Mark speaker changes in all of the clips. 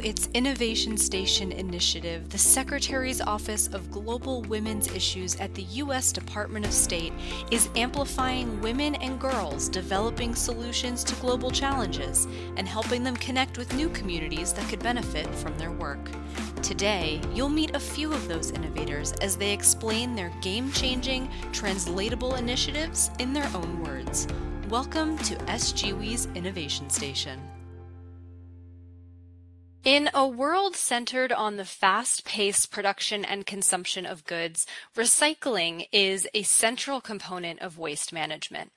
Speaker 1: its Innovation Station initiative, the Secretary's Office of Global Women's Issues at the U.S. Department of State is amplifying women and girls developing solutions to global challenges and helping them connect with new communities that could benefit from their work. Today, you'll meet a few of those innovators as they explain their game changing, translatable initiatives in their own words. Welcome to S/GWI's Innovation Station. In a world centered on the fast paced production and consumption of goods, recycling is a central component of waste management.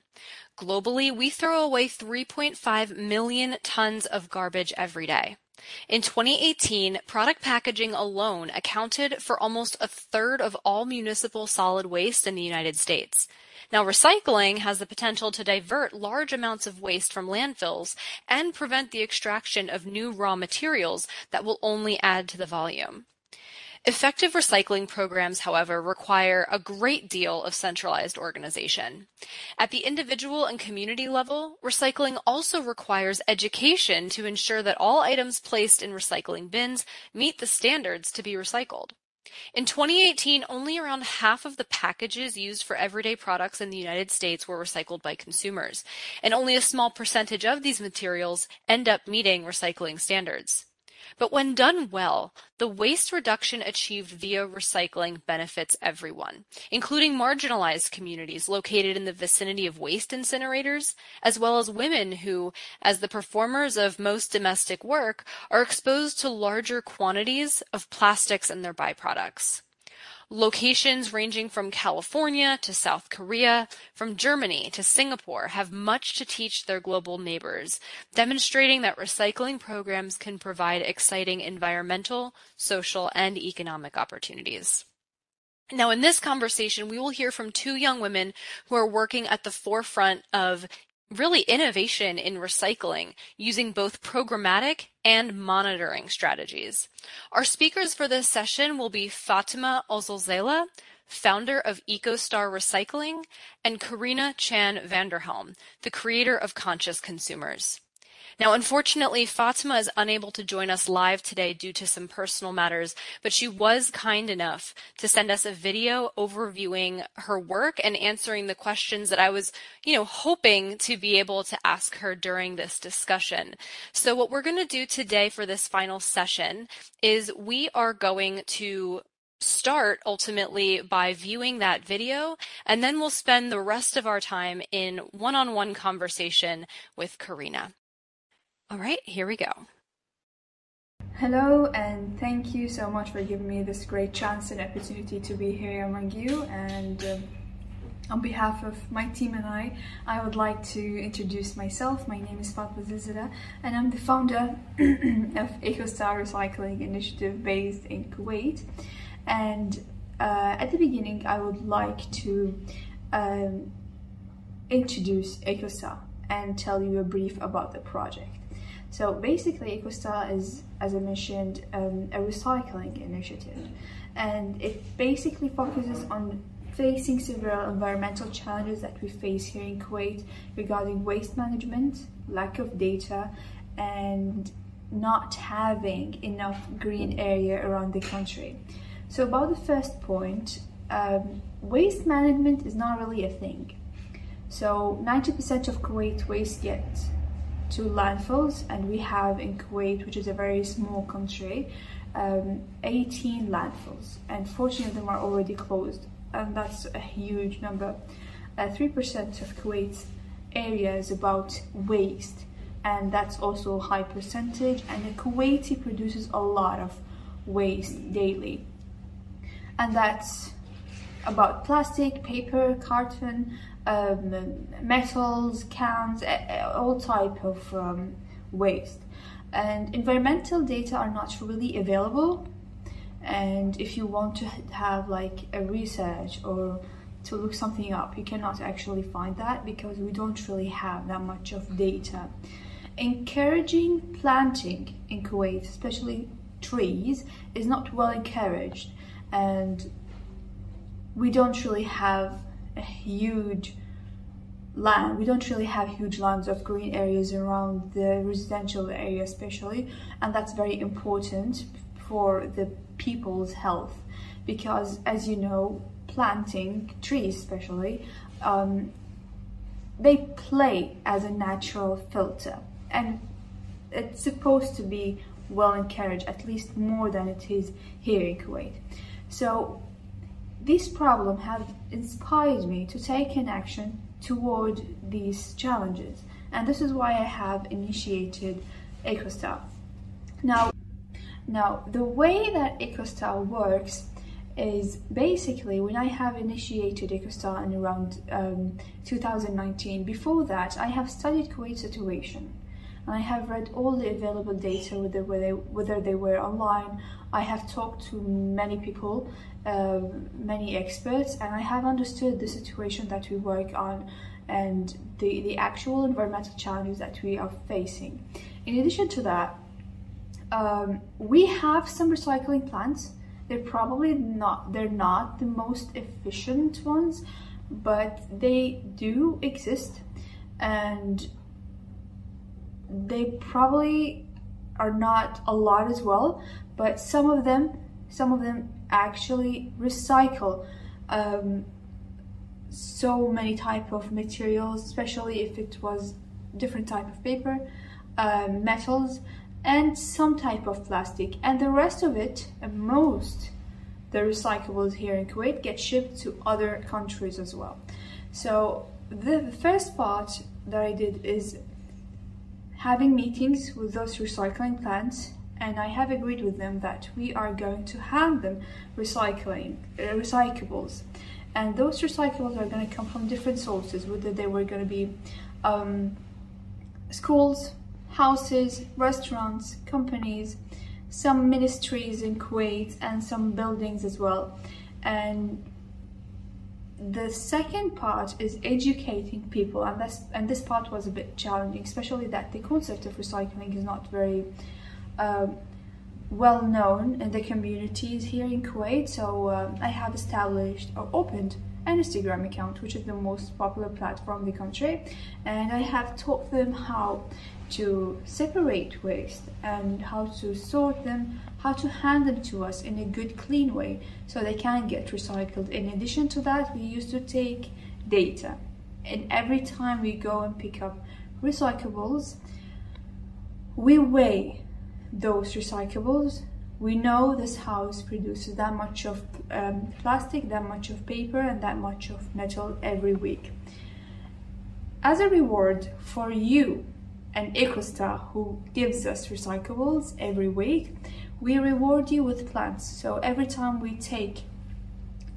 Speaker 1: Globally, we throw away 3.5 million tons of garbage every day. In 2018, product packaging alone accounted for almost a third of all municipal solid waste in the United States. Now, recycling has the potential to divert large amounts of waste from landfills and prevent the extraction of new raw materials that will only add to the volume. Effective recycling programs, however, require a great deal of centralized organization. At the individual and community level, recycling also requires education to ensure that all items placed in recycling bins meet the standards to be recycled. In 2018, only around half of the packages used for everyday products in the United States were recycled by consumers, and only a small percentage of these materials end up meeting recycling standards. But when done well, the waste reduction achieved via recycling benefits everyone, including marginalized communities located in the vicinity of waste incinerators, as well as women who, as the performers of most domestic work, are exposed to larger quantities of plastics and their byproducts. Locations ranging from California to South Korea, from Germany to Singapore have much to teach their global neighbors, demonstrating that recycling programs can provide exciting environmental, social, and economic opportunities. Now, in this conversation, we will hear from two young women who are working at the forefront of really innovation in recycling using both programmatic and monitoring strategies. Our speakers for this session will be Fatema Alzelzela, founder of EcoStar Recycling, and Karina Chan-Van der Helm, the creator of Conscious Consumers. Now, unfortunately, Fatema is unable to join us live today due to some personal matters, but she was kind enough to send us a video overviewing her work and answering the questions that I was, you know, hoping to be able to ask her during this discussion. So what we're going to do today for this final session is we are going to start ultimately by viewing that video, and then we'll spend the rest of our time in one on one conversation with Karina. All right, here we go.
Speaker 2: Hello, and thank you so much for giving me this great chance and opportunity to be here among you. And um, on behalf of my team and I, I would like to introduce myself. My name is Fatema Alzelzela, and I'm the founder of EcoStar Recycling Initiative based in Kuwait. And uh, at the beginning, I would like to um, introduce EcoStar and tell you a brief about the project. So basically, EcoStar is, as I mentioned, um, a recycling initiative, and it basically focuses on facing several environmental challenges that we face here in Kuwait regarding waste management, lack of data, and not having enough green area around the country. So about the first point, um, waste management is not really a thing. So 90% of Kuwait waste gets to landfills and we have in Kuwait, which is a very small country, um, 18 landfills and 14 of them are already closed and that's a huge number. 3% uh, of Kuwait's area is about waste and that's also a high percentage and the Kuwaiti produces a lot of waste daily and that's about plastic, paper, carton, um, metals, cans, all type of um, waste. And environmental data are not really available. And if you want to have like a research or to look something up, you cannot actually find that because we don't really have that much of data. Encouraging planting in Kuwait, especially trees, is not well encouraged. And we don't really have huge land. We don't really have huge lands of green areas around the residential area, especially, and that's very important for the people's health because, as you know, planting trees, especially, um, they play as a natural filter, and it's supposed to be well encouraged, at least more than it is here in Kuwait. So this problem has inspired me to take an action toward these challenges. And this is why I have initiated EcoStar. Now, now the way that EcoStar works is basically when I have initiated EcoStar in around um, 2019. Before that, I have studied Kuwait situation. And I have read all the available data, whether, whether, they, whether they were online. I have talked to many people um, many experts and I have understood the situation that we work on and the, the actual environmental challenges that we are facing. In addition to that, um, we have some recycling plants. They're probably not, they're not the most efficient ones, but they do exist and they probably are not a lot as well, but some of them, some of them actually recycle um, so many type of materials, especially if it was different type of paper, uh, metals, and some type of plastic. And the rest of it, most the recyclables here in Kuwait get shipped to other countries as well. So the first part that I did is having meetings with those recycling plants and I have agreed with them that we are going to hand them recycling uh, recyclables. And those recyclables are going to come from different sources whether they were going to be um, schools houses restaurants companies some ministries in Kuwait and some buildings as well. And the second part is educating people and this and this part was a bit challenging especially that the concept of recycling is not very um, well known in the communities here in Kuwait. So um, I have established or opened an Instagram account, which is the most popular platform in the country, and I have taught them how to separate waste and how to sort them, how to hand them to us in a good, clean way so they can get recycled. In addition to that, we used to take data, and every time we go and pick up recyclables, we weigh those recyclables. We know this house produces that much of um, plastic, that much of paper, and that much of metal every week. As a reward for you and EcoStar, who gives us recyclables every week, we reward you with plants. So every time we take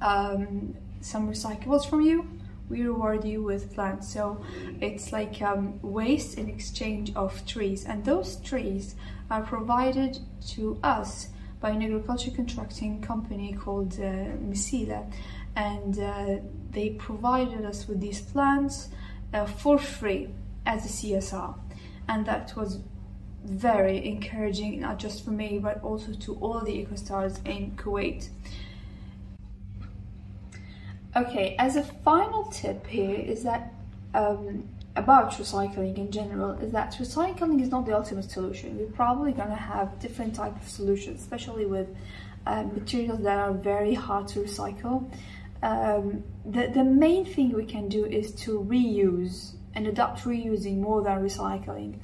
Speaker 2: um, some recyclables from you, we reward you with plants. So it's like um, waste in exchange of trees, and those trees are provided to us by an agriculture contracting company called uh, Misila and uh, they provided us with these plants uh, for free as a CSR and that was very encouraging not just for me but also to all the EcoStars in Kuwait. Okay, as a final tip here is that um, about recycling in general is that recycling is not the ultimate solution. We're probably going to have different type of solutions, especially with uh, materials that are very hard to recycle. Um, the, the main thing we can do is to reuse and adopt reusing more than recycling.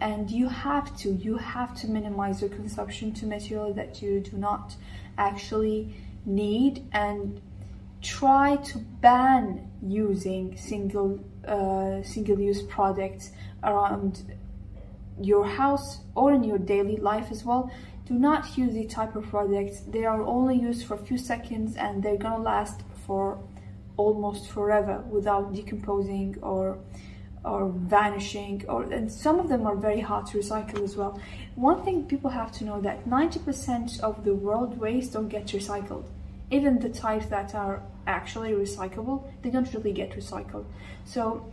Speaker 2: And you have to, you have to minimize your consumption to material that you do not actually need and try to ban using single uh, single-use products around your house or in your daily life as well do not use these type of products they are only used for a few seconds and they're gonna last for almost forever without decomposing or or vanishing or and some of them are very hard to recycle as well one thing people have to know that 90% of the world waste don't get recycled even the types that are actually recyclable, they don't really get recycled. So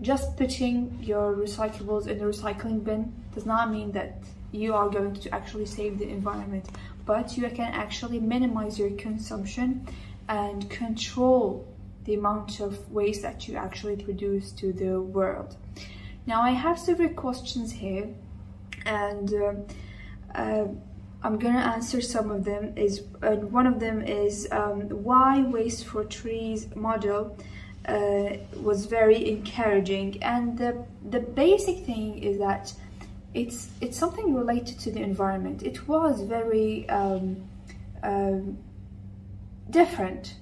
Speaker 2: just putting your recyclables in the recycling bin does not mean that you are going to actually save the environment, but you can actually minimize your consumption and control the amount of waste that you actually produce to the world. Now I have several questions here and uh, uh, I'm gonna answer some of them. Is and one of them is um, why waste for trees model uh, was very encouraging. And the the basic thing is that it's it's something related to the environment. It was very um, um, different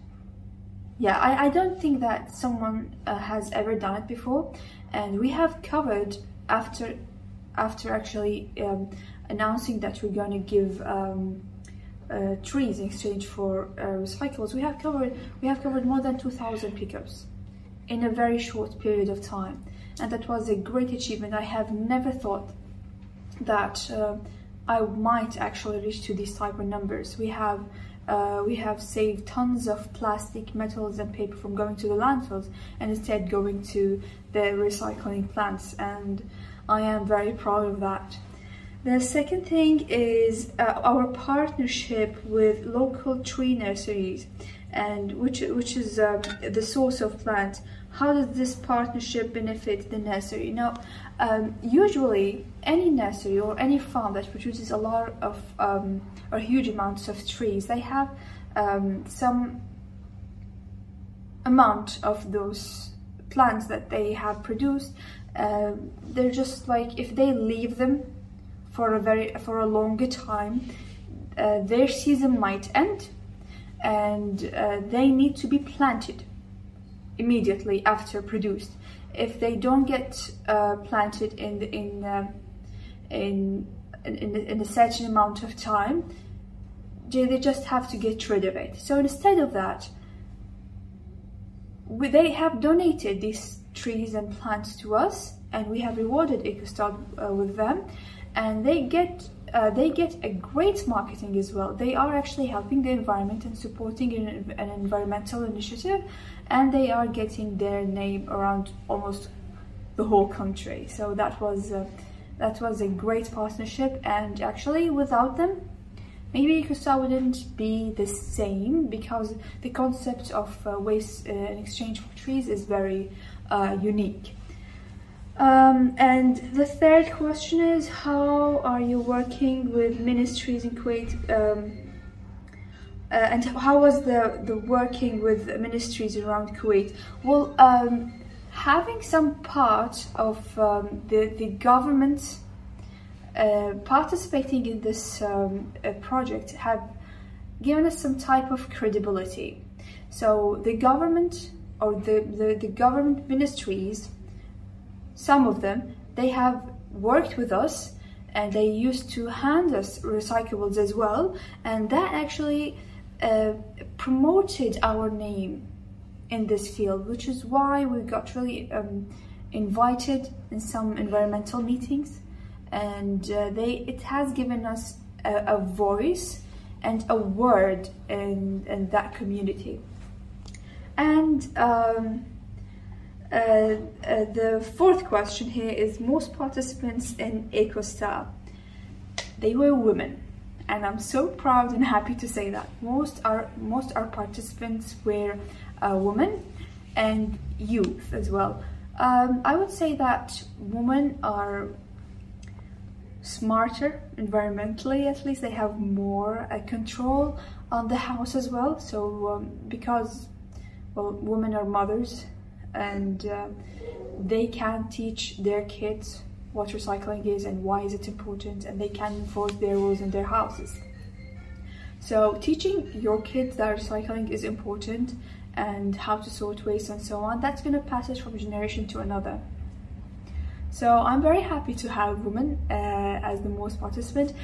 Speaker 2: yeah I, I don't think that someone uh, has ever done it before. And we have covered after after actually um, announcing that we're going to give um, uh, trees in exchange for uh, recyclables. We have covered we have covered more than 2000 pickups in a very short period of time. And that was a great achievement. I have never thought that uh, i might actually reach to these type of numbers. We have uh, we have saved tons of plastic, metals and paper from going to the landfills and instead going to the recycling plants and I am very proud of that. The second thing is uh, our partnership with local tree nurseries and which which is um, the source of plants. How does this partnership benefit the nursery? Now, um, usually any nursery or any farm that produces a lot of um, or huge amounts of trees, they have um, some amount of those plants that they have produced. Uh, they're just like if they leave them for a very for a longer time, uh, their season might end, and uh, they need to be planted immediately after produced. If they don't get uh, planted in the, in uh, in in, in a certain amount of time, do they just have to get rid of it. So instead of that, we, they have donated these trees and plants to us, and we have rewarded EcoStars uh, with them, and they get uh, they get a great marketing as well. They are actually helping the environment and supporting an, an environmental initiative, and they are getting their name around almost the whole country. So that was. Uh, that was a great partnership and actually without them maybe EcoStar wouldn't be the same because the concept of uh, waste uh, in exchange for trees is very uh, unique. Um, and the third question is how are you working with ministries in Kuwait um, uh, and how was the, the working with ministries around Kuwait? Well, um, having some part of um, the, the government uh, participating in this um, uh, project have given us some type of credibility. So the government or the, the, the government ministries, some of them, they have worked with us and they used to hand us recyclables as well and that actually uh, promoted our name in this field, which is why we got really um, invited in some environmental meetings, and uh, they it has given us a, a, voice and a word in, in that community. And um, uh, uh, the fourth question here is most participants in EcoStar, they were women. And I'm so proud and happy to say that. Most our most our participants were women and youth as well. Um, I would say that women are smarter environmentally at least they have more uh, control on the house as well so um, because well women are mothers and uh, they can teach their kids what recycling is and why is it important and they can enforce their rules in their houses so teaching your kids that recycling is important and how to sort waste and so on, that's going to pass it from generation to another. So I'm very happy to have women uh, as the most participant.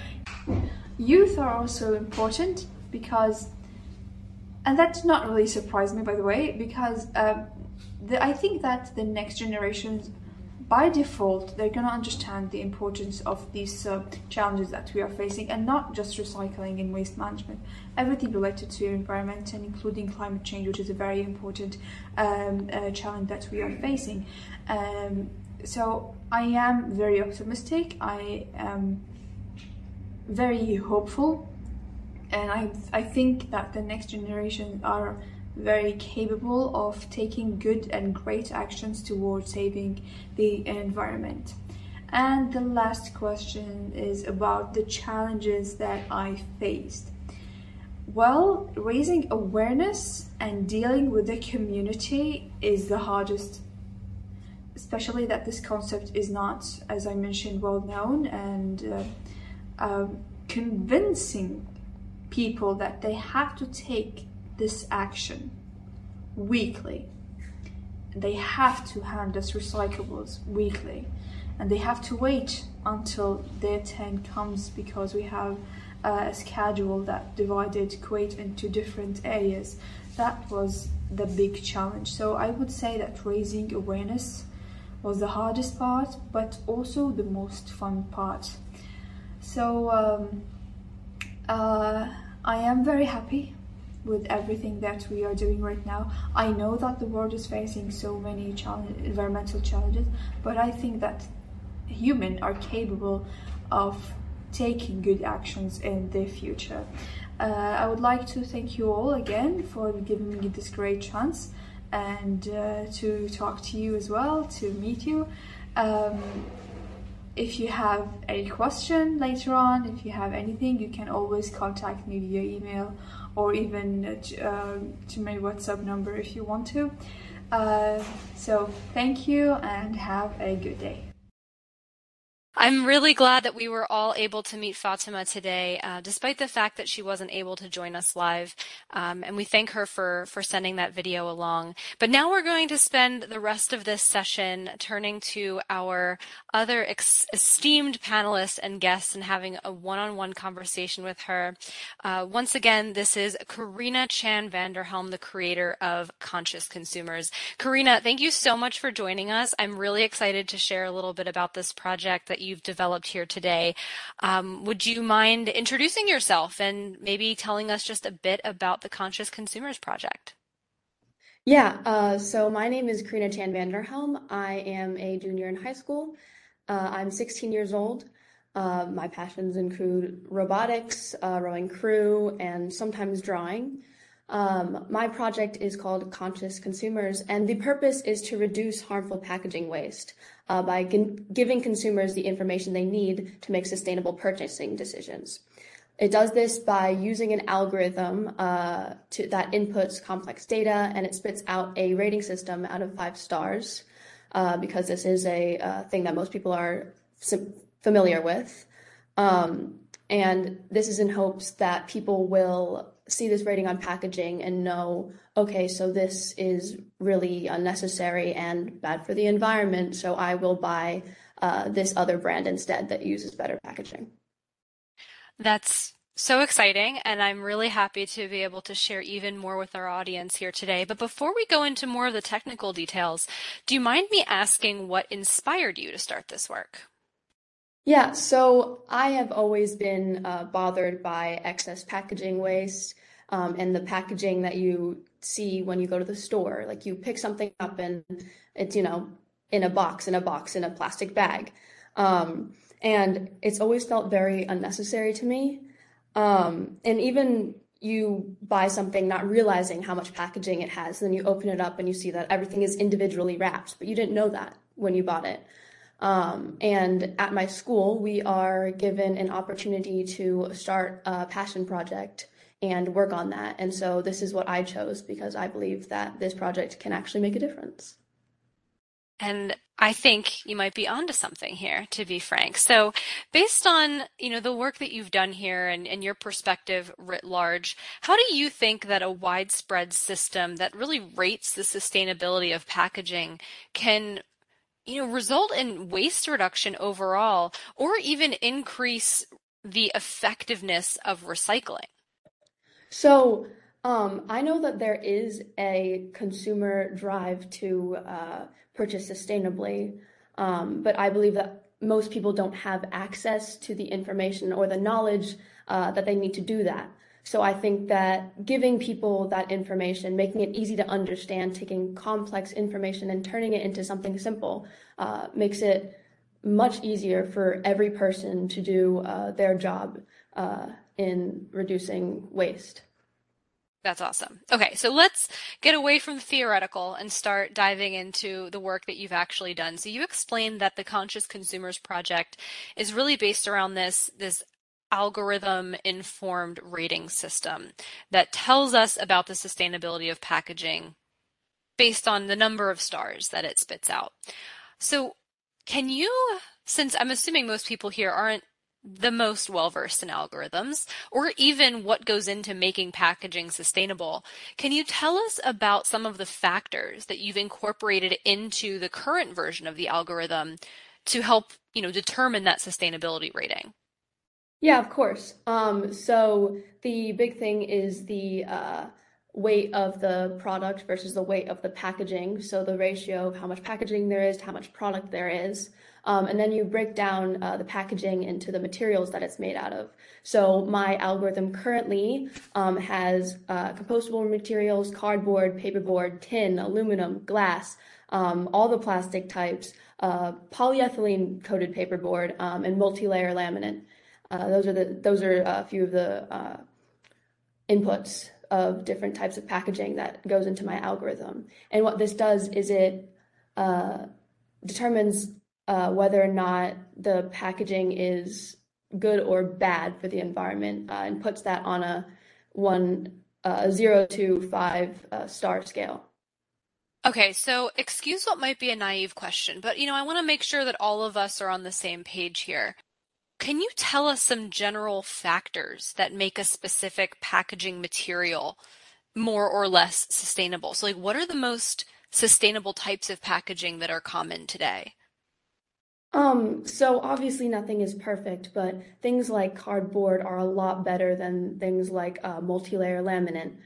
Speaker 2: Youth are also important because, and that not really surprise me by the way, because uh, the, I think that the next generations by default, they're going to understand the importance of these uh, challenges that we are facing and not just recycling and waste management, everything related to environment and including climate change, which is a very important um, uh, challenge that we are facing. Um, so I am very optimistic. I am very hopeful and I, I think that the next generation are very capable of taking good and great actions towards saving the environment. And the last question is about the challenges that I faced. Well, raising awareness and dealing with the community is the hardest, especially that this concept is not, as I mentioned, well known and uh, uh, convincing people that they have to take this action weekly. They have to hand us recyclables weekly and they have to wait until their turn comes because we have a schedule that divided Kuwait into different areas. That was the big challenge. So I would say that raising awareness was the hardest part, but also the most fun part. So um, uh, I am very happy with everything that we are doing right now. I know that the world is facing so many challenge, environmental challenges, but I think that humans are capable of taking good actions in the future. Uh, I would like to thank you all again for giving me this great chance and uh, to talk to you as well, to meet you. Um, if you have any question later on, if you have anything, you can always contact me via email or even uh, to my WhatsApp number if you want to. Uh, so thank you and have a good day.
Speaker 1: I'm really glad that we were all able to meet Fatema today, uh, despite the fact that she wasn't able to join us live. Um, and we thank her for, for sending that video along. But now we're going to spend the rest of this session turning to our other ex- esteemed panelists and guests and having a one-on-one conversation with her. Uh, once again, this is Karina Chan-Van der Helm, the creator of Conscious Consumers. Karina, thank you so much for joining us. I'm really excited to share a little bit about this project that you've developed here today. Um, would you mind introducing yourself and maybe telling us just a bit about the Conscious Consumers Project?
Speaker 3: Yeah, uh, so my name is Karina Chan-Van der Helm. I am a junior in high school. Uh, I'm 16 years old. Uh, my passions include robotics, uh, rowing crew, and sometimes drawing. Um, my project is called Conscious Consumers, and the purpose is to reduce harmful packaging waste uh, by giving consumers the information they need to make sustainable purchasing decisions. It does this by using an algorithm uh, to, that inputs complex data and it spits out a rating system out of five stars uh, because this is a uh, thing that most people are familiar with. Um, and this is in hopes that people will see this rating on packaging and know, okay, so this is really unnecessary and bad for the environment, so I will buy uh, this other brand instead that uses better packaging.
Speaker 1: That's so exciting, and I'm really happy to be able to share even more with our audience here today. But before we go into more of the technical details, do you mind me asking what inspired you to start this work?
Speaker 3: Yeah, so I have always been uh, bothered by excess packaging waste um, and the packaging that you see when you go to the store. Like you pick something up and it's, you know, in a box, in a box, in a plastic bag. Um, and it's always felt very unnecessary to me. Um, and even you buy something not realizing how much packaging it has, then you open it up and you see that everything is individually wrapped, but you didn't know that when you bought it. Um, and at my school, we are given an opportunity to start a passion project and work on that. And so this is what I chose because I believe that this project can actually make a difference.
Speaker 1: And I think you might be onto something here, to be frank. So, based on you know the work that you've done here and, and your perspective writ large, how do you think that a widespread system that really rates the sustainability of packaging can you know, result in waste reduction overall or even increase the effectiveness of recycling?
Speaker 3: So, um, I know that there is a consumer drive to uh, purchase sustainably, um, but I believe that most people don't have access to the information or the knowledge uh, that they need to do that. So I think that giving people that information, making it easy to understand, taking complex information and turning it into something simple uh, makes it much easier for every person to do uh, their job uh, in reducing waste.
Speaker 1: That's awesome. Okay, so let's get away from the theoretical and start diving into the work that you've actually done. So you explained that the Conscious Consumers Project is really based around this this algorithm informed rating system that tells us about the sustainability of packaging based on the number of stars that it spits out. So can you since I'm assuming most people here aren't the most well versed in algorithms or even what goes into making packaging sustainable. Can you tell us about some of the factors that you've incorporated into the current version of the algorithm to help, you know, determine that sustainability rating?
Speaker 3: Yeah, of course. Um, so the big thing is the uh, weight of the product versus the weight of the packaging. So the ratio of how much packaging there is to how much product there is. Um, and then you break down uh, the packaging into the materials that it's made out of. So my algorithm currently um, has uh, compostable materials, cardboard, paperboard, tin, aluminum, glass, um, all the plastic types, uh, polyethylene coated paperboard, um, and multi-layer laminate. Uh, those are the those are a few of the uh, inputs of different types of packaging that goes into my algorithm. And what this does is it uh, determines uh, whether or not the packaging is good or bad for the environment uh, and puts that on a one uh, zero to five uh, star scale.
Speaker 1: Okay, so excuse what might be a naive question, but you know, I want to make sure that all of us are on the same page here. Can you tell us some general factors that make a specific packaging material more or less sustainable? So like what are the most sustainable types of packaging that are common today?
Speaker 3: Um, so obviously nothing is perfect, but things like cardboard are a lot better than things like uh, multi-layer laminate.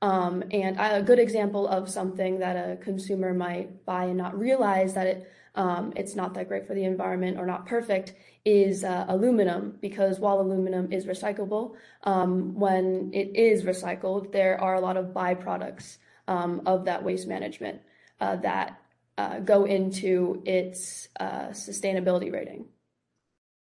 Speaker 3: Um, and a good example of something that a consumer might buy and not realize that it um, it's not that great for the environment or not perfect is uh, aluminum because while aluminum is recyclable, um, when it is recycled, there are a lot of byproducts um, of that waste management uh, that uh, go into its uh, sustainability rating.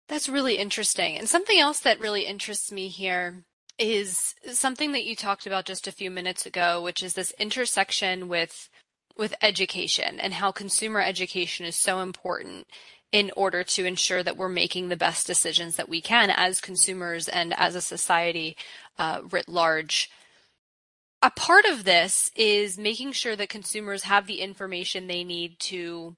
Speaker 1: That's really interesting. And something else that really interests me here is something that you talked about just a few minutes ago, which is this intersection with with education and how consumer education is so important in order to ensure that we're making the best decisions that we can as consumers and as a society uh, writ large. A part of this is making sure that consumers have the information they need to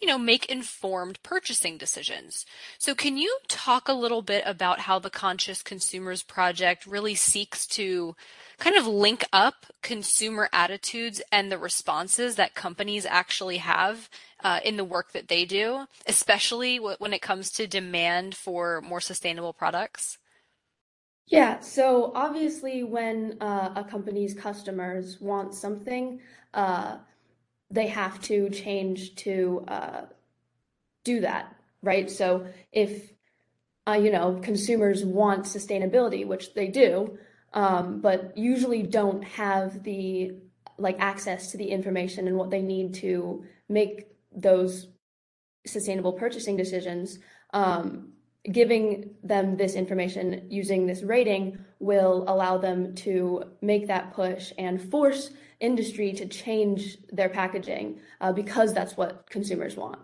Speaker 1: you know make informed purchasing decisions. So can you talk a little bit about how the conscious consumers project really seeks to kind of link up consumer attitudes and the responses that companies actually have uh, in the work that they do especially when it comes to demand for more sustainable products?
Speaker 3: Yeah, so obviously, when uh, a company's customers want something, uh, they have to change to uh, do that, right? So if uh, you know consumers want sustainability, which they do, um, but usually don't have the like access to the information and what they need to make those sustainable purchasing decisions. Um, giving them this information using this rating will allow them to make that push and force industry to change their packaging uh, because that's what consumers want.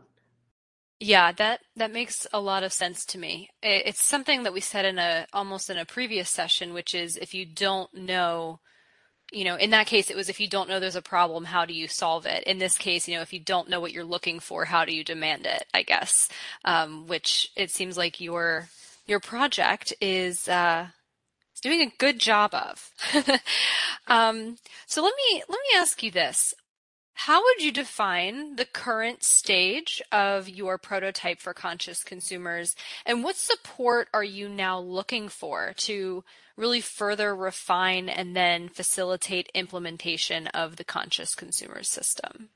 Speaker 1: Yeah, that that makes a lot of sense to me. It's something that we said in a almost in a previous session, which is if you don't know you know, in that case, it was if you don't know there's a problem, how do you solve it? In this case, you know, if you don't know what you're looking for, how do you demand it? I guess, um, which it seems like your your project is uh, is doing a good job of. um, so let me let me ask you this: How would you define the current stage of your prototype for conscious consumers, and what support are you now looking for to really further refine and then facilitate implementation of the conscious consumer system?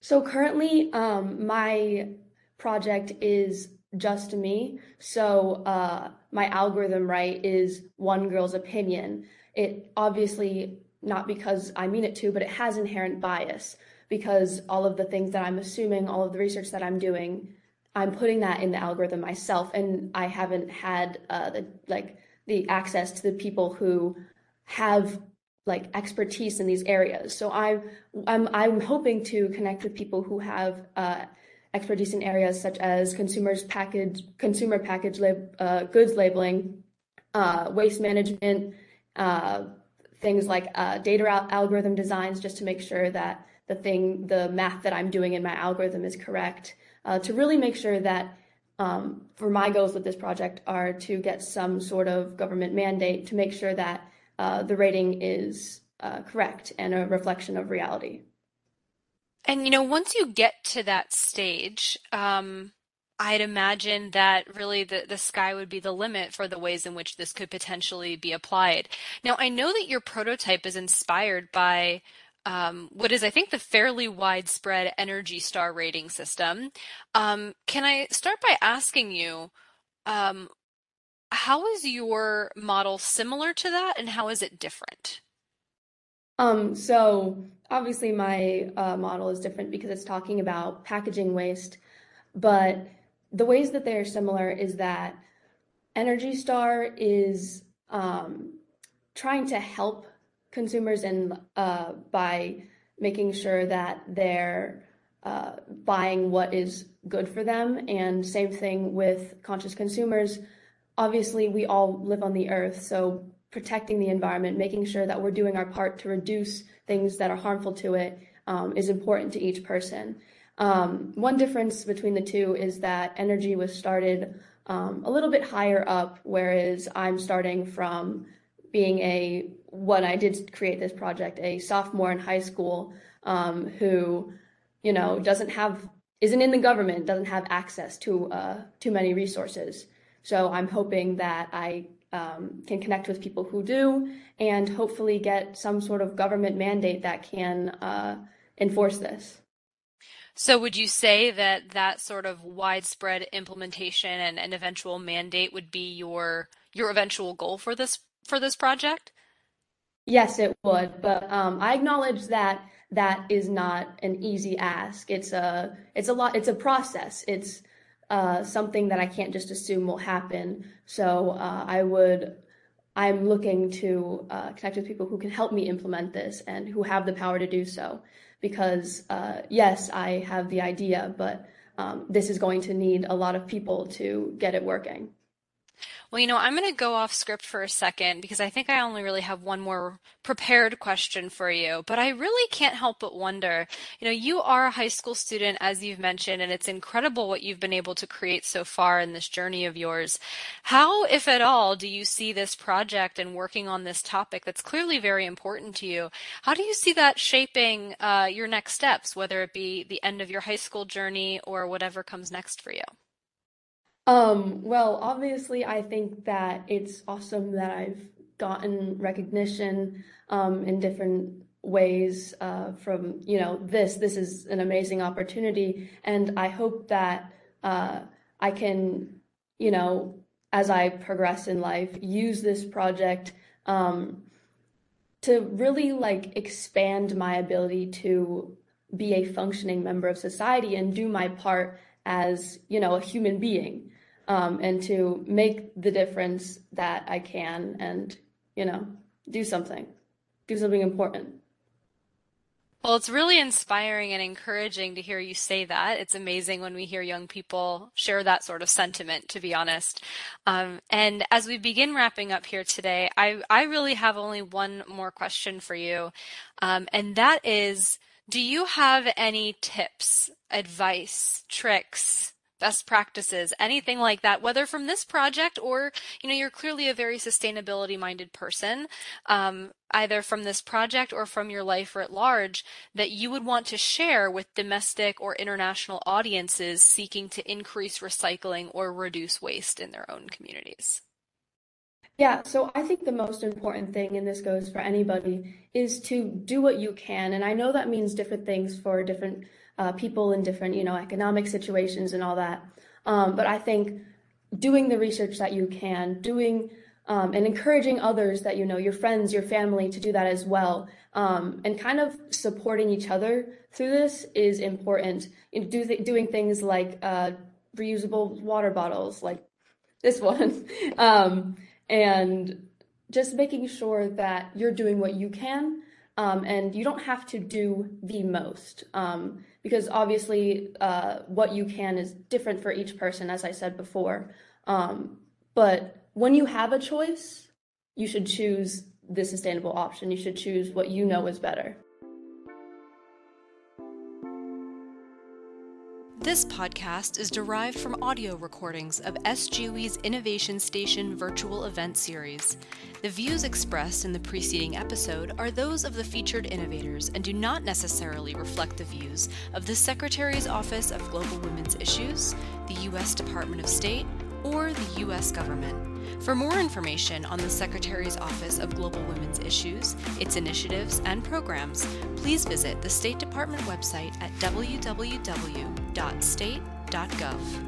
Speaker 3: So currently, um, my project is just me. So uh, my algorithm, right, is one girl's opinion. It obviously not because I mean it to, but it has inherent bias because all of the things that I'm assuming, all of the research that I'm doing, I'm putting that in the algorithm myself, and I haven't had uh, the like the access to the people who have like expertise in these areas. So I'm I'm I'm hoping to connect with people who have uh, expertise in areas such as consumers package, consumer package lab, uh, goods labeling, uh, waste management, uh, things like uh, data al- algorithm designs, just to make sure that the thing, the math that I'm doing in my algorithm is correct. Uh, to really make sure that um, for my goals with this project are to get some sort of government mandate to make sure that uh, the rating is correct and a reflection of reality.
Speaker 1: And you know, once you get to that stage, um, I'd imagine that really the, the sky would be the limit for the ways in which this could potentially be applied. Now, I know that your prototype is inspired by um, what is, I think, the fairly widespread Energy Star rating system. Um, can I start by asking you, um, how is your model similar to that and how is it different?
Speaker 3: Um, so obviously my uh, model is different because it's talking about packaging waste, but the ways that they're similar is that Energy Star is um, trying to help consumers and uh, by making sure that they're uh, buying what is good for them. And same thing with conscious consumers. Obviously, we all live on the earth, so protecting the environment, making sure that we're doing our part to reduce things that are harmful to it um, is important to each person. Um, one difference between the two is that energy was started um, a little bit higher up, whereas I'm starting from being a when I did create this project, a sophomore in high school um, who, you know, doesn't have isn't in the government, doesn't have access to uh, too many resources. So I'm hoping that I um, can connect with people who do and hopefully get some sort of government mandate that can uh, enforce this.
Speaker 1: So would you say that that sort of widespread implementation and, and eventual mandate would be your your eventual goal for this for this project?
Speaker 3: Yes, it would, but um, I acknowledge that that is not an easy ask. It's a it's a lot. It's a process. It's uh, something that I can't just assume will happen. So uh, I would, I'm looking to uh, connect with people who can help me implement this and who have the power to do so. Because uh, yes, I have the idea, but um, this is going to need a lot of people to get it working.
Speaker 1: Well, you know, I'm going to go off script for a second because I think I only really have one more prepared question for you. But I really can't help but wonder you know, you are a high school student, as you've mentioned, and it's incredible what you've been able to create so far in this journey of yours. How, if at all, do you see this project and working on this topic that's clearly very important to you? How do you see that shaping uh, your next steps, whether it be the end of your high school journey or whatever comes next for you?
Speaker 3: Um, well, obviously, I think that it's awesome that I've gotten recognition um, in different ways uh, from you know this. This is an amazing opportunity, and I hope that uh, I can you know as I progress in life use this project um, to really like expand my ability to be a functioning member of society and do my part as you know a human being um, and to make the difference that I can and, you know, do something, do something important.
Speaker 1: Well, it's really inspiring and encouraging to hear you say that. It's amazing when we hear young people share that sort of sentiment, to be honest. Um, and as we begin wrapping up here today, I, I really have only one more question for you. Um, and that is, do you have any tips, advice, tricks, best practices, anything like that, whether from this project or, you know, you're clearly a very sustainability minded person, um, either from this project or from your life or at large, that you would want to share with domestic or international audiences seeking to increase recycling or reduce waste in their own communities?
Speaker 3: Yeah, so I think the most important thing, and this goes for anybody, is to do what you can. And I know that means different things for different uh, people in different, you know, economic situations and all that. Um, but I think doing the research that you can, doing um, and encouraging others that you know, your friends, your family, to do that as well, um, and kind of supporting each other through this is important. Do th- doing things like uh, reusable water bottles, like this one, um, and just making sure that you're doing what you can um, and you don't have to do the most um, because obviously uh, what you can is different for each person, as I said before. Um, but when you have a choice, you should choose the sustainable option. You should choose what you know is better.
Speaker 1: This podcast is derived from audio recordings of S/GWI's Innovation Station virtual event series. The views expressed in the preceding episode are those of the featured innovators and do not necessarily reflect the views of the Secretary's Office of Global Women's Issues, the U.S. Department of State, or the U.S. government. For more information on the Secretary's Office of Global Women's Issues, its initiatives, and programs, please visit the State Department website at www.state.gov.